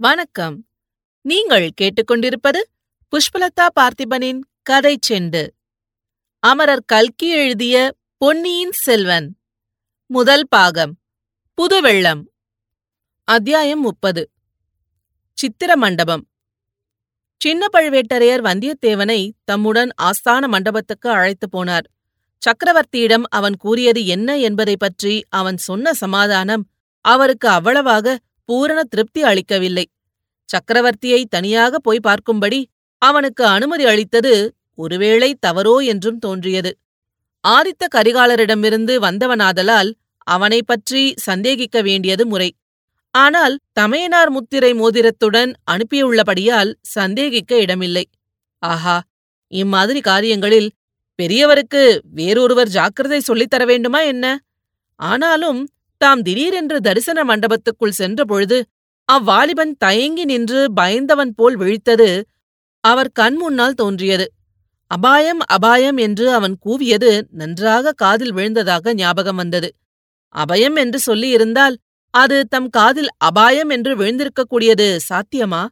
வணக்கம். நீங்கள் கேட்டுக்கொண்டிருப்பது புஷ்பலதா பார்த்திபனின் கதை செண்டு. அமரர் கல்கி எழுதிய பொன்னியின் செல்வன். முதல் பாகம் புதுவெள்ளம். அத்தியாயம் முப்பது சித்திர மண்டபம். சின்ன பழுவேட்டரையர் வந்தியத்தேவனை தம்முடன் ஆஸ்தான மண்டபத்துக்கு அழைத்துப் போனார். சக்கரவர்த்தியிடம் அவன் கூறியது என்ன என்பதைப் பற்றி அவன் சொன்ன சமாதானம் அவருக்கு அவ்வளவாக பூரண திருப்தி அளிக்கவில்லை. சக்கரவர்த்தியை தனியாக போய் பார்க்கும்படி அவனுக்கு அனுமதி அளித்தது ஒருவேளை தவறோ என்றும் தோன்றியது. ஆதித்த கரிகாலரிடமிருந்து வந்தவனாதலால் அவனைப் பற்றி சந்தேகிக்க வேண்டியது முறை. ஆனால் தமையனார் முத்திரை மோதிரத்துடன் அனுப்பியுள்ளபடியால் சந்தேகிக்க இடமில்லை. ஆஹா! இம்மாதிரி காரியங்களில் பெரியவருக்கு வேறொருவர் ஜாக்கிரதை சொல்லித் தர வேண்டுமா என்ன? ஆனாலும் தாம் திடீரென்று தரிசன மண்டபத்துக்குள் சென்றபொழுது அவ்வாலிபன் தயங்கி நின்று பயந்தவன் போல் விழித்தது அவர் கண் முன்னால் தோன்றியது. அபாயம் அபாயம் என்று அவன் கூவியது நன்றாக காதில் விழுந்ததாக ஞாபகம் வந்தது. அபயம் என்று சொல்லியிருந்தால் அது தம் காதில் அபாயம் என்று விழுந்திருக்கக்கூடியது சாத்தியமா?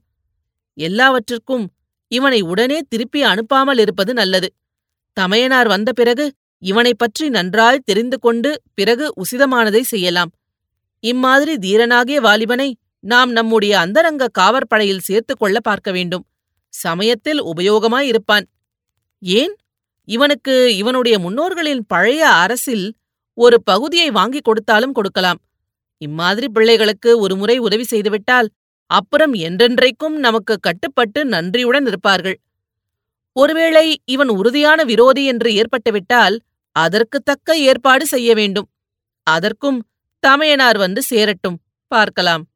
எல்லாவற்றிற்கும் இவனை உடனே திருப்பி அனுப்பாமல் இருப்பது நல்லது. தமையனார் வந்த பிறகு இவனைப் பற்றி நன்றாய் தெரிந்து கொண்டு பிறகு உசிதமானதை செய்யலாம். இம்மாதிரி தீரனாகிய வாலிபனை நாம் நம்முடைய அந்தரங்க காவற்படையில் சேர்த்துக்கொள்ள பார்க்க வேண்டும். சமயத்தில் உபயோகமாயிருப்பான் ஏன்? இவனுக்கு இவனுடைய முன்னோர்களின் பழைய அரசில் ஒரு பகுதியை வாங்கிக் கொடுத்தாலும் கொடுக்கலாம். இம்மாதிரி பிள்ளைகளுக்கு ஒருமுறை உதவி செய்துவிட்டால் அப்புறம் என்றென்றைக்கும் நமக்கு கட்டுப்பட்டு நன்றியுடன் இருப்பார்கள். ஒருவேளை இவன் உறுதியான விரோதி என்று ஏற்பட்டுவிட்டால் அதற்கு தக்க ஏற்பாடு செய்ய வேண்டும். அதற்கும் தமையனார் வந்து சேரட்டும். பார்க்கலாம்.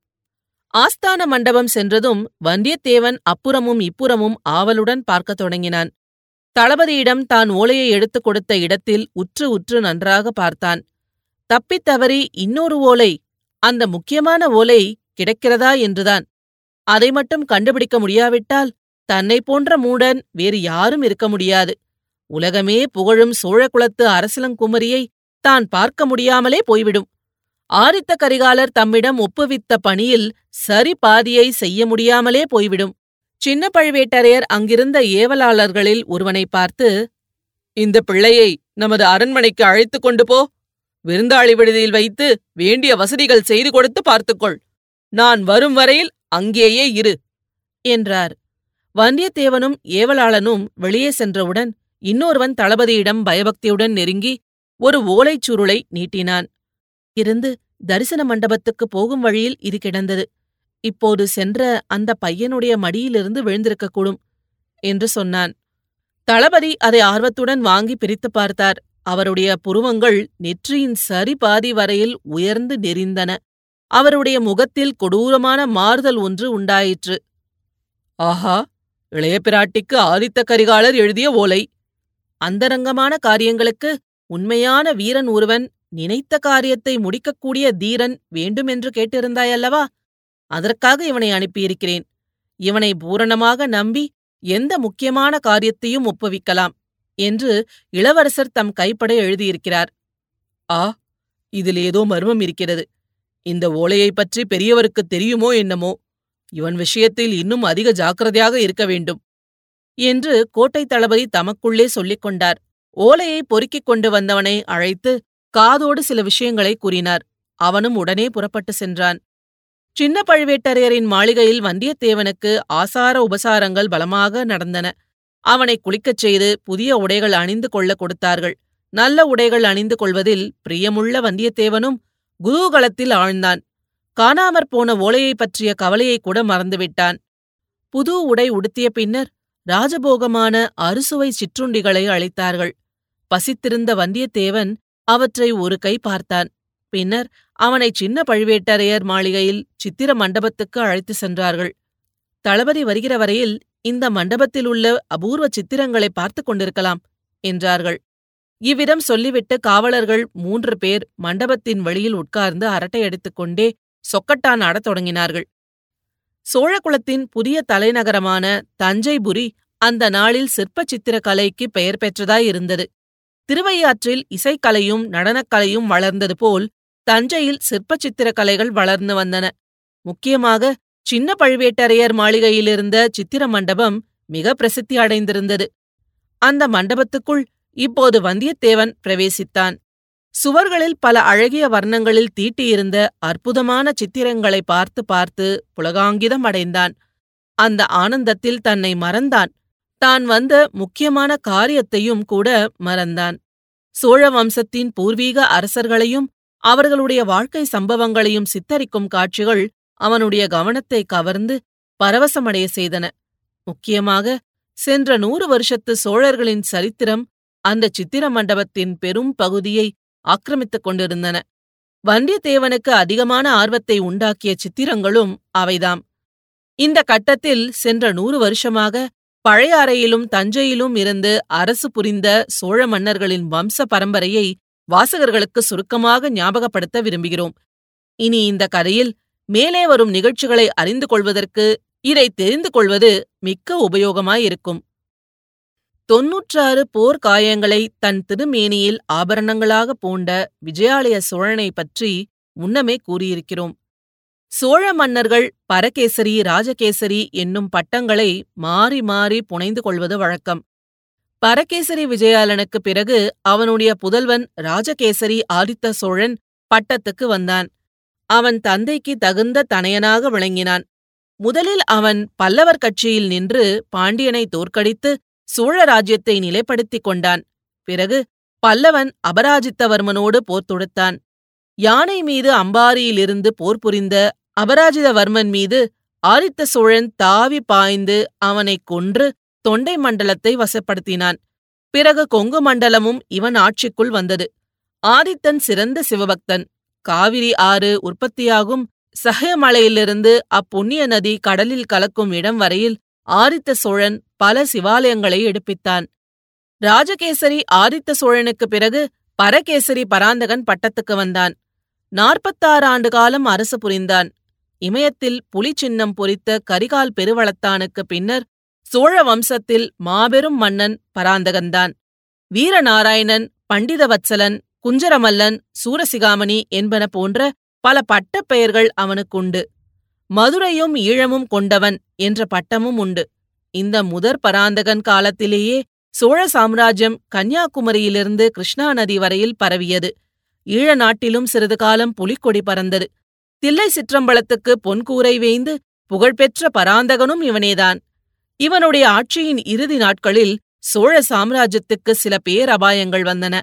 ஆஸ்தான மண்டபம் சென்றதும் வந்தியத்தேவன் அப்புறமும் இப்புறமும் ஆவலுடன் பார்க்கத் தொடங்கினான். தளபதியிடம் தான் ஓலையை எடுத்துக் கொடுத்த இடத்தில் உற்று உற்று நன்றாக பார்த்தான். தப்பித் தவறி இன்னொரு ஓலை அந்த முக்கியமான ஓலை கிடைக்கிறதா என்றுதான். அதை மட்டும் கண்டுபிடிக்க முடியாவிட்டால் தன்னை போன்ற மூடன் வேறு யாரும் இருக்க முடியாது. உலகமே புகழும் சோழகுலத்து அரசலங்குமரியை தான் பார்க்க முடியாமலே போய்விடும். ஆரித்த கரிகாலர் தம்மிடம் ஒப்புவித்த பணியில் சரி பாதியை செய்ய முடியாமலே போய்விடும். சின்ன பழுவேட்டரையர் அங்கிருந்த ஏவலாளர்களில் ஒருவனை பார்த்து இந்த பிள்ளையை நமது அரண்மனைக்கு அழைத்துக் கொண்டு போ. விருந்தாளி விடுதியில் வைத்து வேண்டிய வசதிகள் செய்து கொடுத்து பார்த்துக்கொள். நான் வரும் வரையில் அங்கேயே இரு என்றார். வந்தியத்தேவனும் ஏவலாளனும் வெளியே சென்றவுடன் இன்னொருவன் தளபதியிடம் பயபக்தியுடன் நெருங்கி ஒரு ஓலைச் சுருளை நீட்டினான். இருந்து தரிசன மண்டபத்துக்கு போகும் வழியில் இது கிடந்தது. இப்போது சென்ற அந்த பையனுடைய மடியிலிருந்து விழுந்திருக்கக்கூடும் என்று சொன்னான். தளபதி அதை ஆர்வத்துடன் வாங்கி பிரித்துப் பார்த்தார். அவருடைய புருவங்கள் நெற்றியின் சரி பாதி வரையில் உயர்ந்து நெறிந்தன. அவருடைய முகத்தில் கொடூரமான மாறுதல் ஒன்று உண்டாயிற்று. ஆஹா! இளைய பிராட்டிக்கு ஆதித்த கரிகாலர் எழுதிய ஓலை. அந்தரங்கமான காரியங்களுக்கு உண்மையான வீரன் ஒருவன் நினைத்த காரியத்தை முடிக்கக்கூடிய தீரன் வேண்டுமென்று கேட்டிருந்தாயல்லவா? அதற்காக இவனை அனுப்பியிருக்கிறேன். இவனை பூரணமாக நம்பி எந்த முக்கியமான காரியத்தையும் ஒப்புவிக்கலாம் என்று இளவரசர் தம் கைப்பட எழுதியிருக்கிறார். ஆ இதில் ஏதோ மர்மம் இருக்கிறது. இந்த ஓலையைப் பற்றி பெரியவருக்கு தெரியுமோ என்னமோ? இவன் விஷயத்தில் இன்னும் அதிக ஜாக்கிரதையாக இருக்க வேண்டும் என்று கோட்டை தளபதி தமக்குள்ளே சொல்லிக் கொண்டார். ஓலையை பொறுக்கிக் கொண்டு வந்தவனை அழைத்து காதோடு சில விஷயங்களை கூறினார். அவனும் உடனே புறப்பட்டு சென்றான். சின்ன பழுவேட்டரையரின் மாளிகையில் வந்தியத்தேவனுக்கு ஆசார உபசாரங்கள் பலமாக நடந்தன. அவனை குளிக்கச் செய்து புதிய உடைகள் அணிந்து கொள்ள கொடுத்தார்கள். நல்ல உடைகள் அணிந்து கொள்வதில் பிரியமுள்ள வந்தியத்தேவனும் குதூகலத்தில் ஆழ்ந்தான். காணாமற் போன ஓலையைப் பற்றிய கவலையை கூட மறந்துவிட்டான். புது உடை உடுத்திய பின்னர் ராஜபோகமான அறுசுவை சிற்றுண்டிகளை அழைத்தார்கள் பசித்திருந்த வந்தியத்தேவன் அவற்றை ஒரு கை பார்த்தான். பின்னர் அவனை சின்ன பழுவேட்டரையர் மாளிகையில் சித்திர மண்டபத்துக்கு அழைத்து சென்றார்கள். தளபதி வருகிற வரையில் இந்த மண்டபத்தில் உள்ள அபூர்வ சித்திரங்களை பார்த்துக் கொண்டிருக்கலாம் என்றார்கள். இவ்விதம் சொல்லிவிட்டு காவலர்கள் மூன்று பேர் மண்டபத்தின் வெளியில் உட்கார்ந்து அரட்டையடித்துக் கொண்டே சொக்கட்டான் ஆடத் தொடங்கினார்கள். சோழகுலத்தின் புதிய தலைநகரமான தஞ்சைபுரி அந்த நாளில் சிற்பச் சித்திரக்கலைக்கு பெயர் பெற்றதாய் இருந்தது. திருவையாற்றில் இசைக்கலையும் நடனக்கலையும் வளர்ந்தது போல் தஞ்சையில் சிற்பச் சித்திரக் கலைகள் வளர்ந்து வந்தன. முக்கியமாக சின்ன பழுவேட்டரையர் மாளிகையிலிருந்த சித்திர மண்டபம் மிக பிரசித்தி அடைந்திருந்தது. அந்த மண்டபத்துக்குள் இப்போது வந்தியத்தேவன் பிரவேசித்தான். சுவர்களில் பல அழகிய வர்ணங்களில் தீட்டியிருந்த அற்புதமான சித்திரங்களை பார்த்து பார்த்து புலகாங்கிதம் அடைந்தான். அந்த ஆனந்தத்தில் தன்னை மறந்தான். தான் வந்த முக்கியமான காரியத்தையும் கூட மறந்தான். சோழ வம்சத்தின் பூர்வீக அரசர்களையும் அவர்களுடைய வாழ்க்கை சம்பவங்களையும் சித்தரிக்கும் காட்சிகள் அவனுடைய கவனத்தை கவர்ந்து பரவசமடைய செய்தன. முக்கியமாக சென்ற நூறு வருஷத்து சோழர்களின் சரித்திரம் அந்த சித்திர மண்டபத்தின் பெரும் பகுதியை ஆக்கிரமித்துக் கொண்டிருந்தன. வந்தியத்தேவனுக்கு அதிகமான ஆர்வத்தை உண்டாக்கிய சித்திரங்களும் அவைதாம். இந்த கட்டத்தில் சென்ற நூறு வருஷமாக பழையாறையிலும் தஞ்சையிலும் இருந்து அரசு புரிந்த சோழ மன்னர்களின் வம்ச பரம்பரையை வாசகர்களுக்கு சுருக்கமாக ஞாபகப்படுத்த விரும்புகிறோம். இனி இந்த கதையில் மேலே வரும் நிகழ்ச்சிகளை அறிந்து கொள்வதற்கு இதை தெரிந்து கொள்வது மிக்க உபயோகமாயிருக்கும். தொன்னூற்றாறு போர் காயங்களை தன் திருமேனியில் ஆபரணங்களாக பூண்ட விஜயாலய சோழனை பற்றி முன்னமே கூறியிருக்கிறோம். சோழ மன்னர்கள் பரகேசரி ராஜகேசரி என்னும் பட்டங்களை மாறி மாறி புனைந்து கொள்வது வழக்கம். பரகேசரி விஜயாலனுக்குப் பிறகு அவனுடைய புதல்வன் ராஜகேசரி ஆதித்த சோழன் பட்டத்துக்கு வந்தான். அவன் தந்தைக்கு தகுந்த தனையனாக விளங்கினான். முதலில் அவன் பல்லவர் கட்சியில் நின்று பாண்டியனை தோற்கடித்து சோழ ராஜ்யத்தை நிலைப்படுத்திக் கொண்டான். பிறகு பல்லவன் அபராஜித்தவர்மனோடு போர் தொடுத்தான். யானை மீது அம்பாரியிலிருந்து போர் புரிந்த அபராஜிதவர்மன் மீது ஆதித்த சோழன் தாவி பாய்ந்து அவனைக் கொன்று தொண்டை மண்டலத்தை வசப்படுத்தினான். பிறகு கொங்கு மண்டலமும் இவன் ஆட்சிக்குள் வந்தது. ஆதித்தன் சிறந்த சிவபக்தன். காவிரி ஆறு உற்பத்தியாகும் சகயமலையிலிருந்து அப்புண்ணிய நதி கடலில் கலக்கும் இடம் வரையில் ஆதித்த சோழன் பல சிவாலயங்களை எடுப்பித்தான். ராஜகேசரி ஆதித்த சோழனுக்குப் பிறகு பரகேசரி பராந்தகன் பட்டத்துக்கு வந்தான். நாற்பத்தாறு ஆண்டு காலம் அரசு புரிந்தான். இமயத்தில் புலி சின்னம் பொறித்த கரிகால் பெருவளத்தானுக்கு பின்னர் சோழ வம்சத்தில் மாபெரும் மன்னன் பராந்தகன்தான். வீரநாராயணன் பண்டிதவத்சலன் குஞ்சரமல்லன் சூரசிகாமணி என்பன போன்ற பல பட்டப் பெயர்கள் அவனுக்குண்டு. மதுரையும் ஈழமும் கொண்டவன் என்ற பட்டமும் உண்டு. இந்த முதற் பராந்தகன் காலத்திலேயே சோழ சாம்ராஜ்யம் கன்னியாகுமரியிலிருந்து கிருஷ்ணா நதி வரையில் பரவியது. ஈழ நாட்டிலும் சிறிது காலம் புலிக்கொடி பறந்தது. தில்லை சிற்றம்பலத்துக்கு பொன்கூரை வேய்ந்து புகழ்பெற்ற பராந்தகனும் இவனேதான். இவனுடைய ஆட்சியின் இறுதி நாட்களில் சோழ சாம்ராஜ்யத்துக்கு சில பேரபாயங்கள் வந்தன.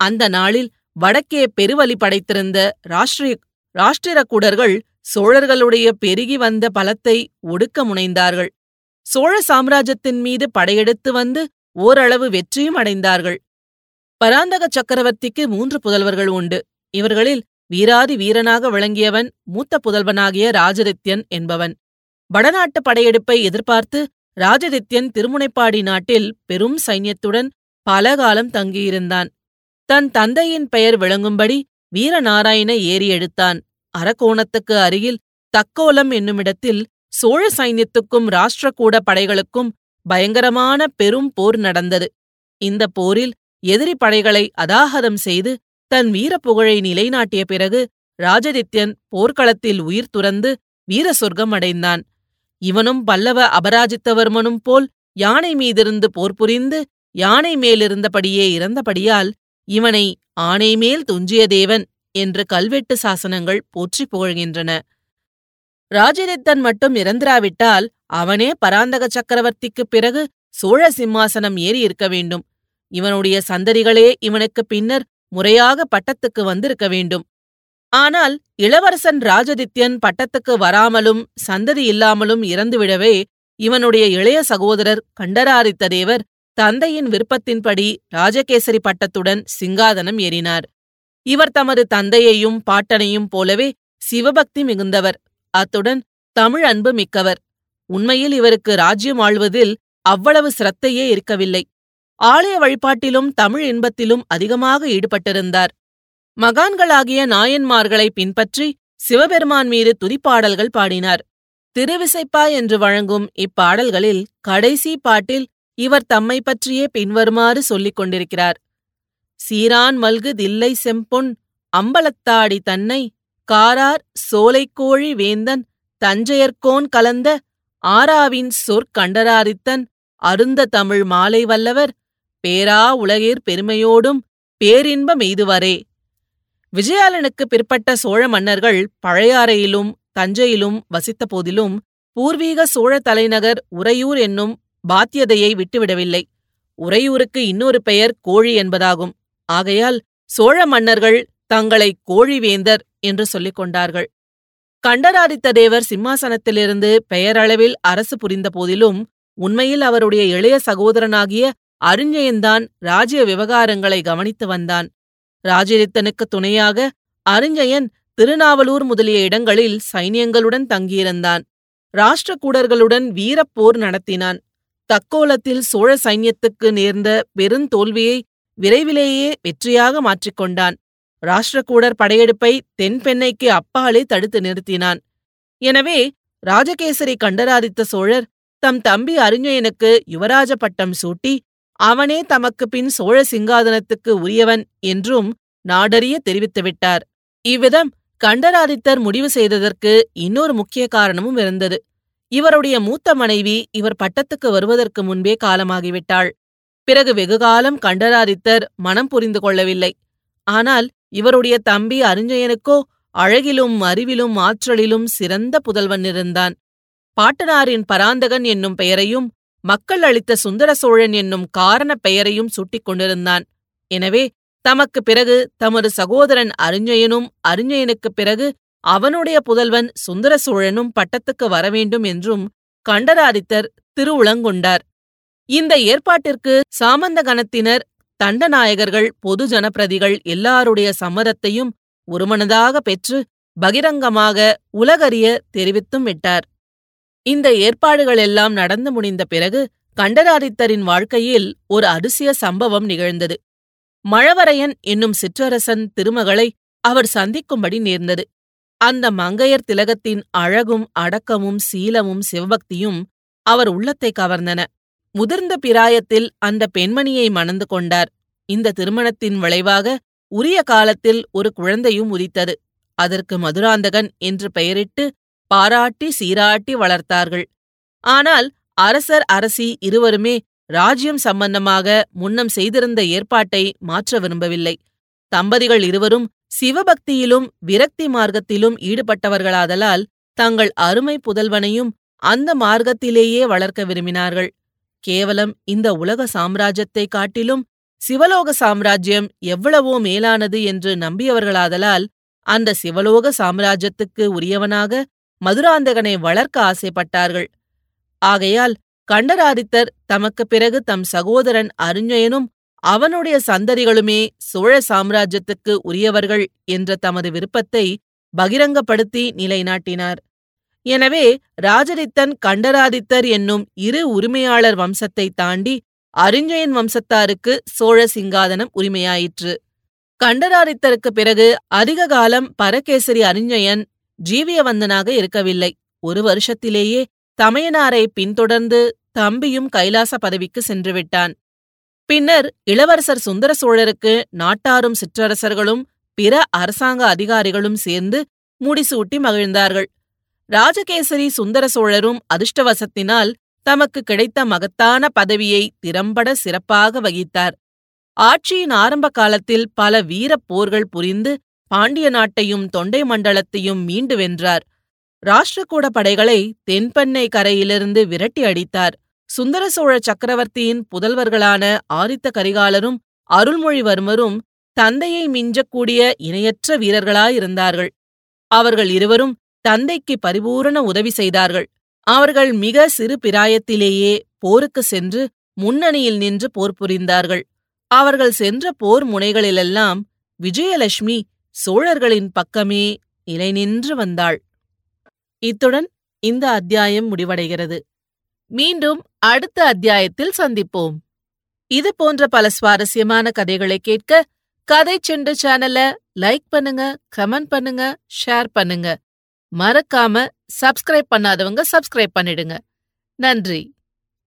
அந்த நாளில் வடக்கே பெருவலி படைத்திருந்த ராஷ்டிரிய ராஷ்டிரக்கூடர்கள் சோழர்களுடைய பெருகி வந்த பலத்தை ஒடுக்க முனைந்தார்கள். சோழ சாம்ராஜ்யத்தின் மீது படையெடுத்து வந்து ஓரளவு வெற்றியும் அடைந்தார்கள். பராந்தக சக்கரவர்த்திக்கு மூன்று புதல்வர்கள் உண்டு. இவர்களில் வீராதி வீரனாக விளங்கியவன் மூத்த புதல்வனாகிய ராஜதித்யன் என்பவன். வடநாட்டு படையெடுப்பை எதிர்பார்த்து ராஜதித்யன் திருமுனைப்பாடி நாட்டில் பெரும் சைன்யத்துடன் பல காலம் தங்கியிருந்தான். தன் தந்தையின் பெயர் விளங்கும்படி வீரநாராயண ஏறி எடுத்தான். அரக்கோணத்துக்கு அருகில் தக்கோலம் என்னுமிடத்தில் சோழ சைன்யத்துக்கும் ராஷ்டிரகூட படைகளுக்கும் பயங்கரமான பெரும் போர் நடந்தது. இந்த போரில் எதிரி படைகளை அதாகதம் செய்து தன் வீரப்புகழை நிலைநாட்டிய பிறகு ராஜதித்யன் போர்க்களத்தில் உயிர் துறந்து வீர சொர்க்கம் அடைந்தான். இவனும் பல்லவ அபராஜித்தவர்மனும் போல் யானை மீதிருந்து போர் புரிந்து யானை மேலிருந்தபடியே இறந்தபடியால் இவனை ஆனை மேல் துஞ்சிய தேவன் என்று கல்வெட்டு சாசனங்கள் போற்றிப் புகழ்கின்றன. ராஜரித்தன் மட்டும் இறந்திராவிட்டால் அவனே பராந்தக சக்கரவர்த்திக்குப் பிறகு சோழ சிம்மாசனம் ஏறி இருக்க வேண்டும். இவனுடைய சந்ததிகளே இவனுக்குப் பின்னர் முறையாக பட்டத்துக்கு வந்திருக்க வேண்டும். ஆனால் இளவரசன் ராஜதித்யன் பட்டத்துக்கு வராமலும் சந்ததி இல்லாமலும் இறந்துவிடவே இவனுடைய இளைய சகோதரர் கண்டராதித்த தேவர் தந்தையின் விருப்பத்தின்படி ராஜகேசரி பட்டத்துடன் சிங்காதனம் ஏறினார். இவர் தமது தந்தையையும் பாட்டனையும் போலவே சிவபக்தி மிகுந்தவர். அத்துடன் தமிழ் அன்பு மிக்கவர். உண்மையில் இவருக்கு ராஜ்யம் ஆழ்வதில் அவ்வளவு சிரத்தையே இருக்கவில்லை. ஆலய வழிபாட்டிலும் தமிழ் இன்பத்திலும் அதிகமாக ஈடுபட்டிருந்தார். மகான்களாகிய நாயன்மார்களை பின்பற்றி சிவபெருமான் மீது துதிப்பாடல்கள் பாடினார். திருவிசைப்பா என்று வழங்கும் இப்பாடல்களில் கடைசி பாட்டில் இவர் தம்மை பற்றியே பின்வருமாறு சொல்லிக் கொண்டிருக்கிறார். சீரான் மல்கு தில்லை செம்பொன் அம்பலத்தாடி தன்னை காரார் சோலைக்கோழி வேந்தன் தஞ்சையர்கோன் கலந்த ஆராவின் சொற்கண்டராரித்தன் அருந்த தமிழ் மாலை வல்லவர் பேரா உலகேர் பெருமையோடும் பேரின்ப மெய்துவரே. விஜயாலனுக்கு பிற்பட்ட சோழ மன்னர்கள் பழையாறையிலும் தஞ்சையிலும் வசித்த போதிலும் பூர்வீக சோழ தலைநகர் உறையூர் என்னும் பாத்தியதையை விட்டுவிடவில்லை. உறையூருக்கு இன்னொரு பெயர் கோழி என்பதாகும். ஆகையால் சோழ மன்னர்கள் தங்களை கோழிவேந்தர் என்று சொல்லிக் கொண்டார்கள். கண்டராதித்த தேவர் சிம்மாசனத்திலிருந்து பெயரளவில் அரசு புரிந்த போதிலும் உண்மையில் அவருடைய இளைய சகோதரனாகிய அரிஞ்சயன்தான் ராஜ்ய விவகாரங்களை கவனித்து வந்தான். ராஜரித்தனுக்கு துணையாக அரிஞ்சயன் திருநாவலூர் முதலிய இடங்களில் சைனியங்களுடன் தங்கியிருந்தான். ராஷ்டிரகூடர்களுடன் வீரப்போர் நடத்தினான். தக்கோலத்தில் சோழ சைன்யத்துக்கு நேர்ந்த பெருந்தோல்வியை விரைவிலேயே வெற்றியாக மாற்றிக்கொண்டான் ராஷ்டிரகூடர் படையெடுப்பை தென்பெண்ணைக்கு அப்பாலே தடுத்து நிறுத்தினான். எனவே ராஜகேசரி கண்டராதித்த சோழர் தம் தம்பி அறிஞயனுக்கு யுவராஜ பட்டம் சூட்டி அவனே தமக்கு பின் சோழ சிங்காதனத்துக்கு உரியவன் என்றும் நாடறிய தெரிவித்துவிட்டார் இவ்விதம் கண்டராதித்தர் முடிவு செய்ததற்கு இன்னொரு முக்கிய காரணமும் இருந்தது. இவருடைய மூத்த மனைவி இவர் பட்டத்துக்கு வருவதற்கு முன்பே காலமாகிவிட்டாள். பிறகு வெகுகாலம் கண்டராதித்தர் மனம் புரிந்து கொள்ளவில்லை. ஆனால் இவருடைய தம்பி அருஞ்சயனுக்கோ அழகிலும் அறிவிலும் ஆற்றலிலும் சிறந்த புதல்வன் இருந்தான். பாட்டனாரின் பராந்தகன் என்னும் பெயரையும் மக்கள் அளித்த சுந்தர சோழன் என்னும் காரணப் பெயரையும் சூட்டிக் கொண்டிருந்தான். எனவே தமக்கு பிறகு தமது சகோதரன் அருஞ்சயனும் அருஞ்சயனுக்குப் பிறகு அவனுடைய புதல்வன் சுந்தர சோழனும் பட்டத்துக்கு வரவேண்டும் என்றும் கண்டராதித்தர் திருவுளங்கொண்டார். இந்த ஏற்பாட்டிற்கு சாமந்த கணத்தினர் தண்டநாயகர்கள் பொது ஜனப்பிரதிகள் எல்லாருடைய சம்மதத்தையும் ஒருமனதாக பெற்று பகிரங்கமாக உலகறிய தெரிவித்தும் விட்டார். இந்த ஏற்பாடுகளெல்லாம் நடந்து முடிந்த பிறகு கண்டராதித்தரின் வாழ்க்கையில் ஒரு அதிசய சம்பவம் நிகழ்ந்தது. மழவரையன் என்னும் சிற்றரசன் திருமகளை அவர் சந்திக்கும்படி நேர்ந்தது. அந்த மங்கையர் திலகத்தின் அழகும் அடக்கமும் சீலமும் சிவபக்தியும் அவர் உள்ளத்தை கவர்ந்தன. முதிர்ந்த பிராயத்தில் அந்த பெண்மணியை மணந்து கொண்டார். இந்த திருமணத்தின் விளைவாக உரிய காலத்தில் ஒரு குழந்தையும் உதித்தது. அதற்கு மதுராந்தகன் என்று பெயரிட்டு பாராட்டி சீராட்டி வளர்த்தார்கள். ஆனால் அரசர் அரசி இருவருமே ராஜ்யம் சம்பந்தமாக முன்னம் செய்திருந்த ஏற்பாட்டை மாற்ற விரும்பவில்லை. தம்பதிகள் இருவரும் சிவபக்தியிலும் விரக்தி மார்க்கத்திலும் ஈடுபட்டவர்களாதலால் தங்கள் அருமை புதல்வனையும் அந்த மார்க்கத்திலேயே வளர்க்க விரும்பினார்கள். கேவலம் இந்த உலக சாம்ராஜ்யத்தை காட்டிலும் சிவலோக சாம்ராஜ்யம் எவ்வளவோ மேலானது என்று நம்பியவர்களாதலால் அந்த சிவலோக சாம்ராஜ்யத்துக்கு உரியவனாக மதுராந்தகனை வளர்க்க ஆசைப்பட்டார்கள். ஆகையால் கண்டராதித்தர் தமக்குப் பிறகு தம் சகோதரன் அருஞ்சயனும் அவனுடைய சந்ததிகளுமே சோழ சாம்ராஜ்யத்துக்கு உரியவர்கள் என்ற தமது விருப்பத்தை பகிரங்கப்படுத்தி நிலைநாட்டினார். எனவே ராஜரித்தன் கண்டராதித்தர் என்னும் இரு உரிமையாளர் வம்சத்தை தாண்டி அரிஞ்சயன் வம்சத்தாருக்கு சோழ சிங்காதனம் உரிமையாயிற்று. கண்டராதித்தருக்கு பிறகு அதிக காலம் பரகேசரி அறிஞயன் ஜீவியவந்தனாக இருக்கவில்லை. ஒரு வருஷத்திலேயே தமையனாரை பின்தொடர்ந்து தம்பியும் கைலாச பதவிக்கு சென்றுவிட்டான். பின்னர் இளவரசர் சுந்தர சோழருக்கு நாட்டாரும் சிற்றரசர்களும் பிற அரசாங்க அதிகாரிகளும் சேர்ந்து முடிசூட்டி மகிழ்ந்தார்கள். ராஜகேசரி சுந்தர சோழரும் அதிர்ஷ்டவசத்தினால் தமக்கு கிடைத்த மகத்தான பதவியை திறம்பட சிறப்பாக வகித்தார். ஆட்சியின் ஆரம்ப காலத்தில் பல வீரப் போர்கள் புரிந்து பாண்டிய நாட்டையும் தொண்டை மண்டலத்தையும் மீண்டு வென்றார். ராஷ்டிரகூட படைகளை தென்பெண்ணை கரையிலிருந்து விரட்டி அடித்தார். சுந்தர சோழ சக்கரவர்த்தியின் புதல்வர்களான ஆதித்த கரிகாலரும் அருள்மொழிவர்மரும் தந்தையை மிஞ்சக்கூடிய இணையற்ற வீரர்களாயிருந்தார்கள். அவர்கள் இருவரும் தந்தைக்கு பரிபூரண உதவி செய்தார்கள். அவர்கள் மிக சிறு பிராயத்திலேயே போருக்கு சென்று முன்னணியில் நின்று போர் புரிந்தார்கள். அவர்கள் சென்ற போர் முனைகளிலெல்லாம் விஜயலட்சுமி சோழர்களின் பக்கமே நிலை நின்று வந்தாள். இத்துடன் இந்த அத்தியாயம் முடிவடைகிறது. மீண்டும் அடுத்த அத்தியாயத்தில் சந்திப்போம். இது போன்ற பல சுவாரஸ்யமான கதைகளை கேட்க கதை செண்டு சேனல லைக் பண்ணுங்க கமெண்ட் பண்ணுங்க ஷேர் பண்ணுங்க. மறக்காம சப்ஸ்கிரைப் பண்ணாதவங்க சப்ஸ்கிரைப் பண்ணிடுங்க. நன்றி.